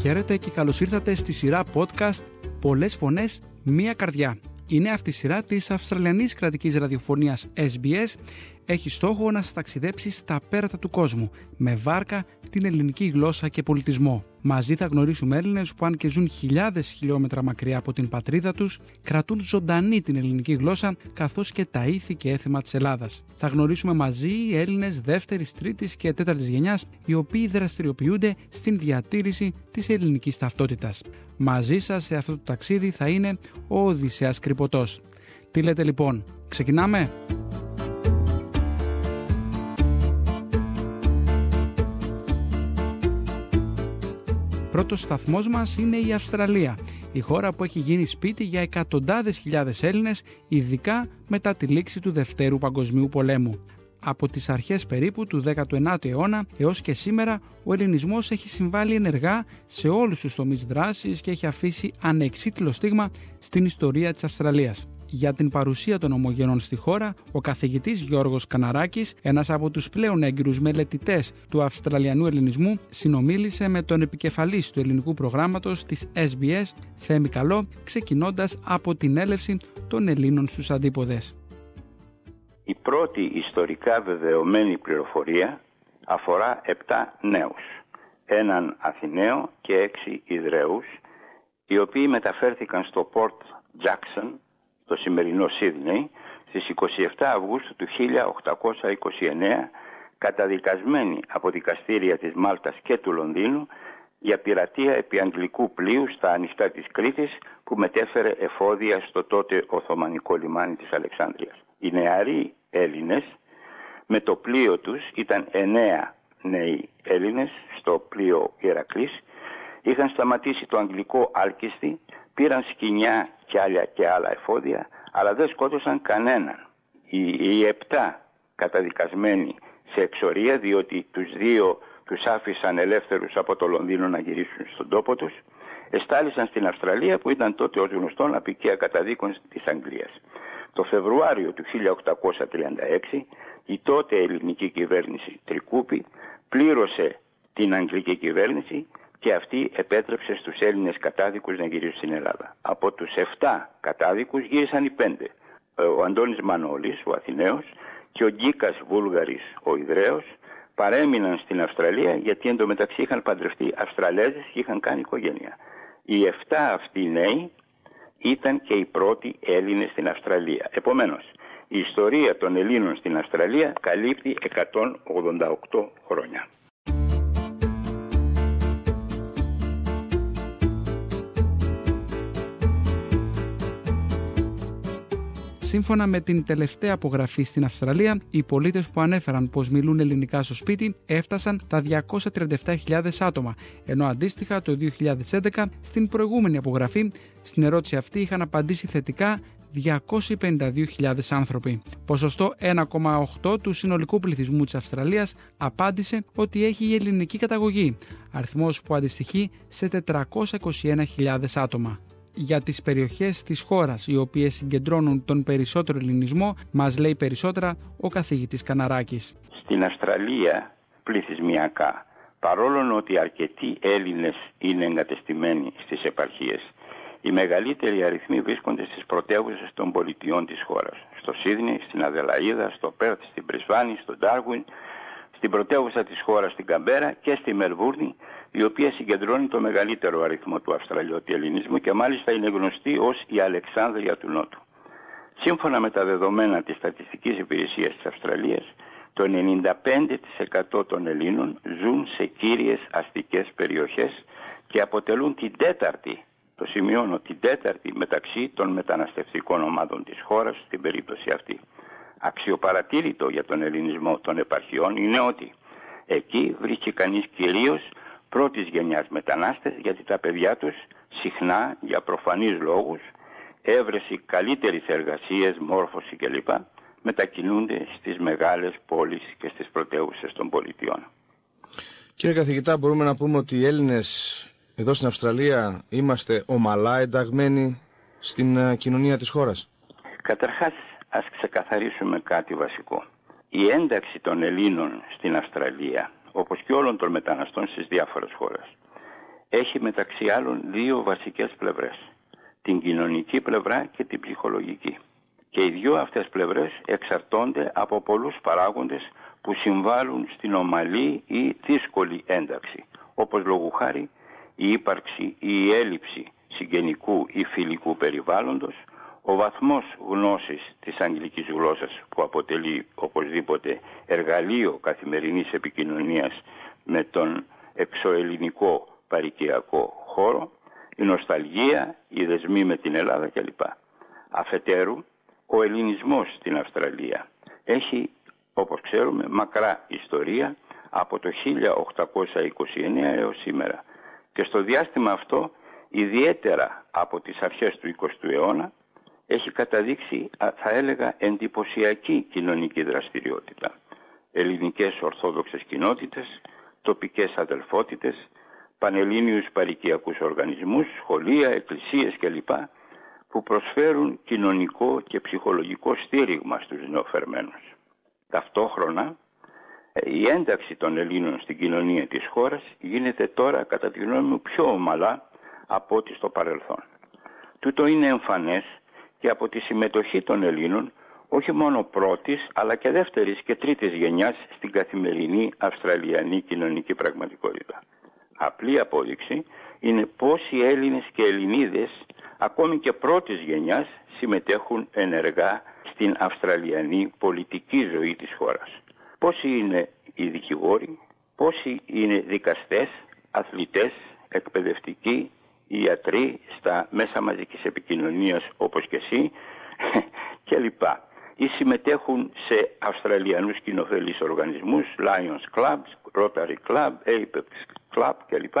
Χαίρετε και καλώς ήρθατε στη σειρά podcast «Πολλές φωνές, μία καρδιά». Είναι αυτή η σειρά της Αυστραλιανής κρατικής ραδιοφωνίας SBS έχει στόχο να σας ταξιδέψει στα πέρατα του κόσμου με βάρκα την ελληνική γλώσσα και πολιτισμό. Μαζί θα γνωρίσουμε Έλληνες που, αν και ζουν χιλιάδες χιλιόμετρα μακριά από την πατρίδα τους, κρατούν ζωντανή την ελληνική γλώσσα καθώς και τα ήθη και έθιμα της Ελλάδας. Θα γνωρίσουμε μαζί Έλληνες δεύτερης, τρίτης και τέταρτης γενιάς, οι οποίοι δραστηριοποιούνται στην διατήρηση της ελληνικής ταυτότητας. Μαζί σας σε αυτό το ταξίδι θα είναι ο Οδυσσέας Κρυποτός. Τι λέτε λοιπόν, ξεκινάμε; Πρώτος σταθμός μας είναι η Αυστραλία, η χώρα που έχει γίνει σπίτι για εκατοντάδες χιλιάδες Έλληνες, ειδικά μετά τη λήξη του Δευτέρου Παγκοσμίου Πολέμου. Από τις αρχές περίπου του 19ου αιώνα έως και σήμερα, ο ελληνισμός έχει συμβάλει ενεργά σε όλους τους τομείς δράσης και έχει αφήσει ανεξίτηλο στίγμα στην ιστορία της Αυστραλίας για την παρουσία των ομογενών στη χώρα, ο καθηγητής Γιώργος Καναράκης, ένας από τους πλέον έγκυρους μελετητές του Αυστραλιανού Ελληνισμού, συνομίλησε με τον επικεφαλής του ελληνικού προγράμματος της SBS, Θέμη Καλό, ξεκινώντας από την έλευση των Ελλήνων στους αντίποδες. Η πρώτη ιστορικά βεβαιωμένη πληροφορία αφορά 7 νέους, έναν Αθηναίο και έξι Ιδραίους, οι οποίοι μεταφέρθηκαν στο Port Jackson το σημερινό Σίδνεϊ, στις 27 Αυγούστου του 1829 καταδικασμένοι από δικαστήρια της Μάλτας και του Λονδίνου για πειρατεία επί αγγλικού πλοίου στα ανοιχτά της Κρήτης που μετέφερε εφόδια στο τότε Οθωμανικό λιμάνι της Αλεξάνδρειας. Οι νεαροί Έλληνες με το πλοίο τους ήταν εννέα νέοι Έλληνες στο πλοίο Ηρακλής είχαν σταματήσει το αγγλικό άλκιστη, πήραν σκηνιά και άλλα και άλλα εφόδια, αλλά δεν σκότωσαν κανέναν. Οι, οι επτά καταδικασμένοι σε εξορία, διότι τους δύο τους άφησαν ελεύθερους από το Λονδίνο να γυρίσουν στον τόπο τους, εστάλησαν στην Αυστραλία που ήταν τότε ως γνωστόν απικία καταδίκων της Αγγλίας. Το Φεβρουάριο του 1836 η τότε ελληνική κυβέρνηση Τρικούπη πλήρωσε την αγγλική κυβέρνηση και αυτή επέτρεψε στους Έλληνες κατάδικους να γυρίσουν στην Ελλάδα. Από τους 7 κατάδικους γύρισαν οι 5. Ε, ο Αντώνης Μανώλης, ο Αθηναίος, και ο Γκίκας Βούλγαρης, ο Ιδραίος, παρέμειναν στην Αυστραλία γιατί εντωμεταξύ είχαν παντρευτεί Αυστραλέζες και είχαν κάνει οικογένεια. Οι 7 αυτοί νέοι ήταν και οι πρώτοι Έλληνες στην Αυστραλία. Επομένως, η ιστορία των Ελλήνων στην Αυστραλία καλύπτει 188 χρόνια. Σύμφωνα με την τελευταία απογραφή στην Αυστραλία, οι πολίτες που ανέφεραν πως μιλούν ελληνικά στο σπίτι έφτασαν τα 237.000 άτομα, ενώ αντίστοιχα το 2011 στην προηγούμενη απογραφή στην ερώτηση αυτή είχαν απαντήσει θετικά 252.000 άνθρωποι. Ποσοστό 1,8 του συνολικού πληθυσμού της Αυστραλίας απάντησε ότι έχει η ελληνική καταγωγή, αριθμός που αντιστοιχεί σε 421.000 άτομα για τις περιοχές της χώρας οι οποίες συγκεντρώνουν τον περισσότερο ελληνισμό μας λέει περισσότερα ο καθηγητής Καναράκης. Στην Αυστραλία πληθυσμιακά παρόλο ότι αρκετοί Έλληνες είναι εγκατεστημένοι στις επαρχίες οι μεγαλύτεροι αριθμοί βρίσκονται στις πρωτεύουσες των πολιτιών της χώρας. Στο Σίδνη, στην Αδελαίδα, στο Πέρθ, στην Πρισβάνη, στο Ντάρουιν, στην πρωτεύουσα της χώρας στην Καμπέρα και στη Μελβούρνη η οποία συγκεντρώνει το μεγαλύτερο αριθμό του Αυστραλιώτη ελληνισμού και μάλιστα είναι γνωστή ως η Αλεξάνδρεια του Νότου. Σύμφωνα με τα δεδομένα της Στατιστικής Υπηρεσίας της Αυστραλίας, το 95% των Ελλήνων ζουν σε κύριες αστικές περιοχές και αποτελούν την τέταρτη, το σημειώνω, την τέταρτη μεταξύ των μεταναστευτικών ομάδων της χώρας στην περίπτωση αυτή. Αξιοπαρατήρητο για τον ελληνισμό των επαρχιών είναι ότι εκεί βρίσκει κανείς κυρίως πρώτης γενιάς μετανάστες γιατί τα παιδιά τους συχνά για προφανείς λόγους έβρεση καλύτερης εργασίας, μόρφωση κλπ μετακινούνται στις μεγάλες πόλεις και στις πρωτεύουσες των πολιτιών. Κύριε καθηγητά, μπορούμε να πούμε ότι οι Έλληνες εδώ στην Αυστραλία είμαστε ομαλά ενταγμένοι στην ε, κοινωνία της χώρας; Καταρχάς, ας ξεκαθαρίσουμε κάτι βασικό. Η ένταξη των Ελλήνων στην Αυστραλία όπως και όλων των μεταναστών στις διάφορες χώρες. έχει μεταξύ άλλων δύο βασικές πλευρές. Την κοινωνική πλευρά και την ψυχολογική. Και οι δύο αυτές πλευρές εξαρτώνται από πολλούς παράγοντες που συμβάλλουν στην ομαλή ή δύσκολη ένταξη, όπως λόγου χάρη η ύπαρξη ή η έλλειψη συγγενικού ή φιλικού περιβάλλοντος, ο βαθμός γνώσης της αγγλικής γλώσσας που αποτελεί οπωσδήποτε εργαλείο καθημερινής επικοινωνίας με τον εξωελληνικό παρικιακό χώρο, η νοσταλγία, οι δεσμοί με την Ελλάδα κλπ. Αφετέρου, ο ελληνισμός στην Αυστραλία έχει, όπως ξέρουμε, μακρά ιστορία από το 1829 έως σήμερα. Και στο διάστημα αυτό, ιδιαίτερα από τις αρχές του 20ου αιώνα, έχει καταδείξει, θα έλεγα, εντυπωσιακή κοινωνική δραστηριότητα. Ελληνικές ορθόδοξες κοινότητες, τοπικές αδελφότητες, πανελλήνιους παρικιακούς οργανισμούς, σχολεία, εκκλησίες κλπ που προσφέρουν κοινωνικό και ψυχολογικό στήριγμα στους νεοφερμένους. Ταυτόχρονα η ένταξη των Ελλήνων στην κοινωνία της χώρας γίνεται τώρα κατά τη γνώμη μου πιο ομαλά από ό,τι στο παρελθόν. Τούτο είναι εμφανές και από τη συμμετοχή των Ελλήνων όχι μόνο πρώτης αλλά και δεύτερης και τρίτης γενιάς στην καθημερινή Αυστραλιανή κοινωνική πραγματικότητα. Απλή απόδειξη είναι πόσοι Έλληνες και Ελληνίδες ακόμη και πρώτης γενιάς συμμετέχουν ενεργά στην Αυστραλιανή πολιτική ζωή της χώρας. Πόσοι είναι οι δικηγόροι, πόσοι είναι δικαστές, αθλητές, εκπαιδευτικοί, ιατροί στα μέσα μαζικής επικοινωνίας όπως και εσύ κλπ. Ή συμμετέχουν σε Αυστραλιανούς κοινοφελείς οργανισμούς, Lions Clubs, Rotary Club, Apex Club κλπ.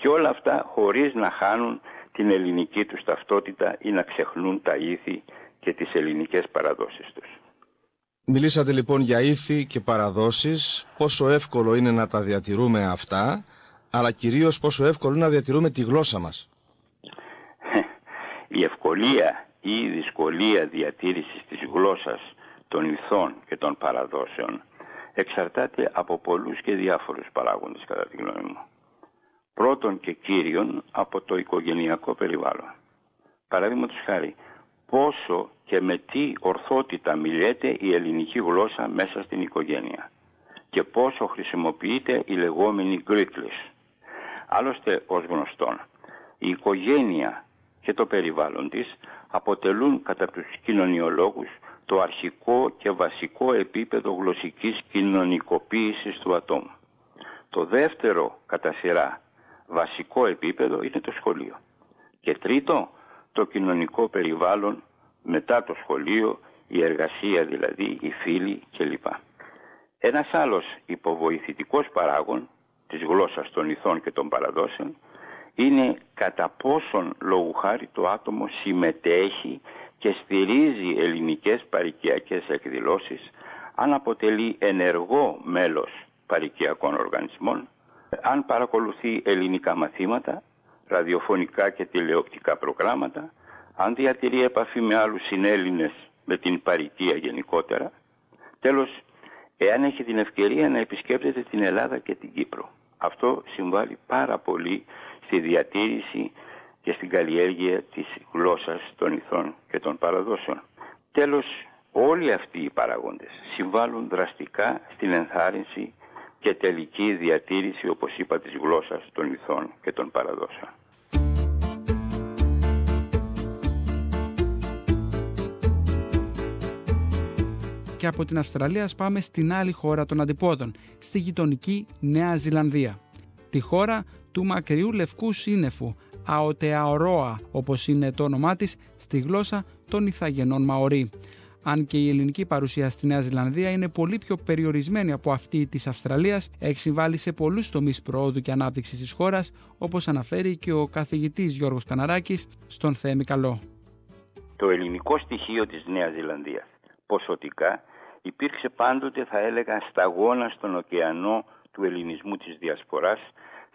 Και όλα αυτά χωρίς να χάνουν την ελληνική τους ταυτότητα ή να ξεχνούν τα ήθη και τις ελληνικές παραδόσεις τους. Μιλήσατε λοιπόν για ήθη και παραδόσεις, πόσο εύκολο είναι να τα διατηρούμε αυτά, αλλά κυρίως πόσο εύκολο είναι να διατηρούμε τη γλώσσα μας. Η ευκολία ή η δυσκολία διατήρησης της γλώσσας των ηθών και των παραδόσεων εξαρτάται από πολλούς και διάφορους παράγοντες κατά τη γνώμη μου πρώτον και κύριον από το οικογενειακό περιβάλλον. Παραδείγματος χάρη, πόσο και με τι ορθότητα μιλέται η ελληνική γλώσσα μέσα στην οικογένεια και πόσο χρησιμοποιείται η λεγόμενη γκρίκλης. Άλλωστε, ως γνωστόν, η οικογένεια και το περιβάλλον της αποτελούν κατά τους κοινωνιολόγους το αρχικό και βασικό επίπεδο γλωσσικής κοινωνικοποίησης του ατόμου. Το δεύτερο κατά σειρά βασικό επίπεδο είναι το σχολείο. Και τρίτο, το κοινωνικό περιβάλλον μετά το σχολείο, η εργασία δηλαδή, οι φίλοι κλπ. Ένας άλλος υποβοηθητικός παράγων της γλώσσας των ηθών και των παραδόσεων είναι κατά πόσον λόγου χάρη το άτομο συμμετέχει και στηρίζει ελληνικές παρικιακές εκδηλώσεις αν αποτελεί ενεργό μέλος παρικιακών οργανισμών αν παρακολουθεί ελληνικά μαθήματα, ραδιοφωνικά και τηλεοπτικά προγράμματα, αν διατηρεί επαφή με άλλους συνέλληνες με την παροικία γενικότερα, τέλος, εάν έχει την ευκαιρία να επισκέπτεται την Ελλάδα και την Κύπρο. Αυτό συμβάλλει πάρα πολύ στη διατήρηση και στην καλλιέργεια της γλώσσας των ηθών και των παραδόσεων. Τέλος, όλοι αυτοί οι παράγοντες συμβάλλουν δραστικά στην ενθάρρυνση και τελική διατήρηση, όπως είπα, της γλώσσας των ηθών και των παραδόσεων. Και από την Αυστραλία πάμε στην άλλη χώρα των αντιπόδων, στη γειτονική Νέα Ζηλανδία. Τη χώρα του μακριού λευκού σύννεφου, Αοτεαορόα, όπως είναι το όνομά της, στη γλώσσα των Ιθαγενών Μαωρί αν και η ελληνική παρουσία στη Νέα Ζηλανδία είναι πολύ πιο περιορισμένη από αυτή της Αυστραλίας, έχει συμβάλει σε πολλούς τομείς προόδου και ανάπτυξης της χώρας, όπως αναφέρει και ο καθηγητής Γιώργος Καναράκης στον Θέμη Καλό. Το ελληνικό στοιχείο της Νέας Ζηλανδίας ποσοτικά υπήρξε πάντοτε θα έλεγα σταγόνα στον ωκεανό του ελληνισμού της Διασποράς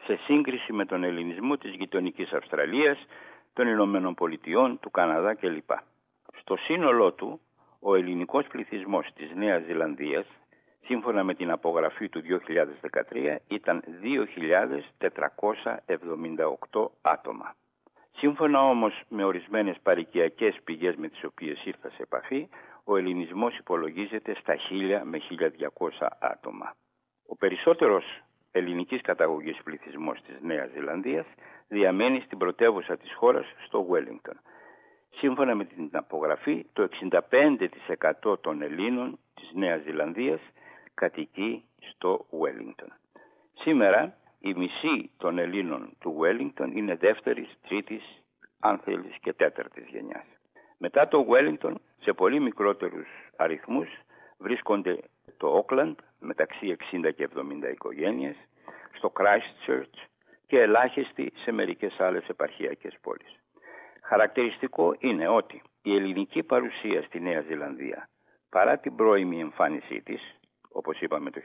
σε σύγκριση με τον ελληνισμό της γειτονικής Αυστραλίας, των Ηνωμένων Πολιτειών, του Καναδά κλπ. Στο σύνολό του ο ελληνικός πληθυσμός της Νέας Ζηλανδίας σύμφωνα με την απογραφή του 2013 ήταν 2.478 άτομα. Σύμφωνα όμως με ορισμένες παρικιακές πηγές με τις οποίες ήρθα σε επαφή, ο ελληνισμός υπολογίζεται στα 1000 με 1200 άτομα. Ο περισσότερος ελληνικής καταγωγής πληθυσμός της Νέας Ζηλανδίας διαμένει στην πρωτεύουσα της χώρας στο Wellington. Σύμφωνα με την απογραφή, το 65% των Ελλήνων της Νέας Ζηλανδίας κατοικεί στο Wellington. Σήμερα η μισή των Ελλήνων του Wellington είναι δεύτερης, τρίτης, αν θέλεις και τέταρτης γενιάς. Μετά το Wellington σε πολύ μικρότερους αριθμούς βρίσκονται το Auckland μεταξύ 60 και 70 οικογένειες, στο Christchurch και ελάχιστοι σε μερικές άλλες επαρχιακές πόλεις. Χαρακτηριστικό είναι ότι η ελληνική παρουσία στη Νέα Ζηλανδία παρά την πρώιμη εμφάνισή της, όπως είπαμε το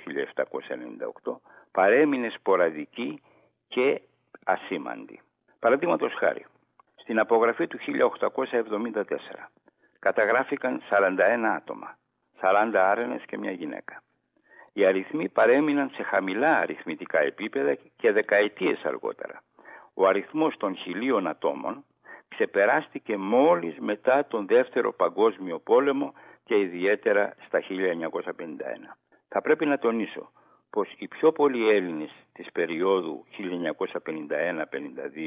1798, παρέμεινε σποραδική και ασήμαντη. Παραδείγματος χάρη, στην απογραφή του 1874 καταγράφηκαν 41 άτομα, 40 άρενες και μια γυναίκα. Οι αριθμοί παρέμειναν σε χαμηλά αριθμητικά επίπεδα και δεκαετίες αργότερα. Ο αριθμός των χιλίων ατόμων ξεπεράστηκε μόλις μετά τον Δεύτερο Παγκόσμιο Πόλεμο και ιδιαίτερα στα 1951. Θα πρέπει να τονίσω πως οι πιο πολλοί Έλληνες της περίοδου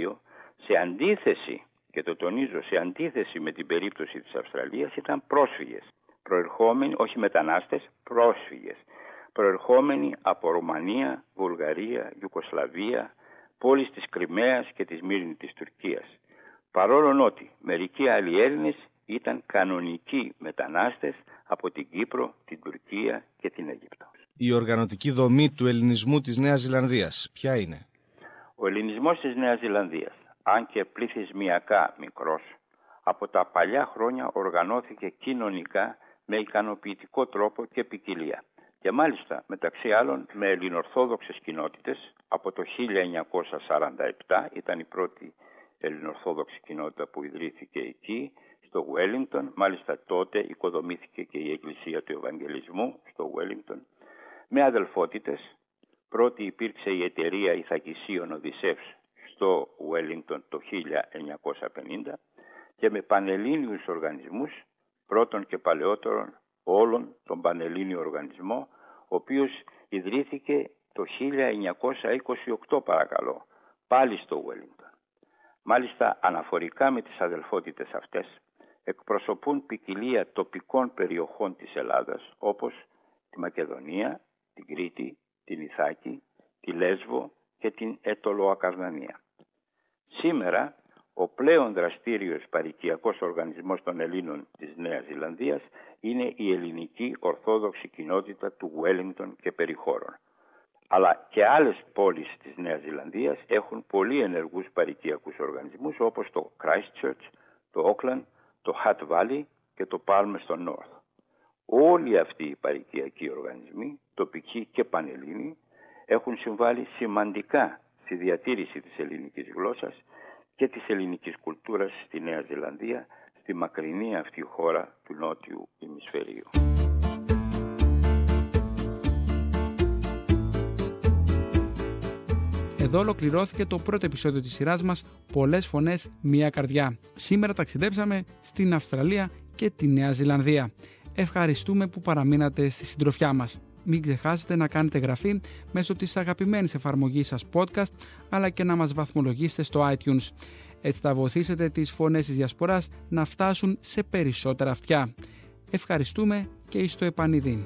1951-52 σε αντίθεση και το τονίζω σε αντίθεση με την περίπτωση της Αυστραλίας ήταν πρόσφυγες, προερχόμενοι, όχι μετανάστες, πρόσφυγες, προερχόμενοι από Ρουμανία, Βουλγαρία, Ιουκοσλαβία, πόλεις της Κρυμαίας και της Μύρνη της Τουρκίας. Παρόλο ότι μερικοί άλλοι Έλληνες ήταν κανονικοί μετανάστες από την Κύπρο, την Τουρκία και την Αίγυπτο. Η οργανωτική δομή του ελληνισμού της Νέας Ζηλανδίας ποια είναι; Ο ελληνισμός της Νέας Ζηλανδίας, αν και πληθυσμιακά μικρός, από τα παλιά χρόνια οργανώθηκε κοινωνικά με ικανοποιητικό τρόπο και ποικιλία. Και μάλιστα μεταξύ άλλων με ελληνορθόδοξες κοινότητες από το 1947 ήταν η πρώτη ελληνορθόδοξη κοινότητα που ιδρύθηκε εκεί στο Wellington. Μάλιστα τότε οικοδομήθηκε και η Εκκλησία του Ευαγγελισμού στο Wellington με αδελφότητες. Πρώτη υπήρξε η εταιρεία Ιθακισίων Οδυσσεύς στο Wellington το 1950 και με πανελλήνιους οργανισμούς πρώτον και παλαιότερον όλων τον Πανελλήνιο Οργανισμό ο οποίος ιδρύθηκε το 1928 παρακαλώ πάλι στο Wellington. Μάλιστα αναφορικά με τις αδελφότητες αυτές εκπροσωπούν ποικιλία τοπικών περιοχών της Ελλάδας όπως τη Μακεδονία, την Κρήτη, την Ιθάκη, τη Λέσβο και την Ετωλοακαρνανία. Σήμερα ο πλέον δραστήριος παρικιακός οργανισμός των Ελλήνων της Νέας Ζηλανδίας είναι η ελληνική ορθόδοξη κοινότητα του Wellington και περιχώρων. Αλλά και άλλες πόλεις της Νέας Ζηλανδίας έχουν πολύ ενεργούς παρικιακούς οργανισμούς όπως το Christchurch, το Auckland, το Hat Valley και το Palmerston North. Όλοι αυτοί οι παρικιακοί οργανισμοί, τοπικοί και πανελλήνιοι, έχουν συμβάλει σημαντικά στη διατήρηση της ελληνικής γλώσσας και της ελληνικής κουλτούρας στη Νέα Ζηλανδία, στη μακρινή αυτή χώρα του νότιου ημισφαιρίου. Εδώ ολοκληρώθηκε το πρώτο επεισόδιο της σειράς μας «Πολλές φωνές, μία καρδιά». Σήμερα ταξιδέψαμε στην Αυστραλία και τη Νέα Ζηλανδία. Ευχαριστούμε που παραμείνατε στη συντροφιά μας. Μην ξεχάσετε να κάνετε γραφή μέσω της αγαπημένης εφαρμογής σας podcast, αλλά και να μας βαθμολογήσετε στο iTunes. Έτσι θα βοηθήσετε τις φωνές της διασποράς να φτάσουν σε περισσότερα αυτιά. Ευχαριστούμε και εις το επανειδήν.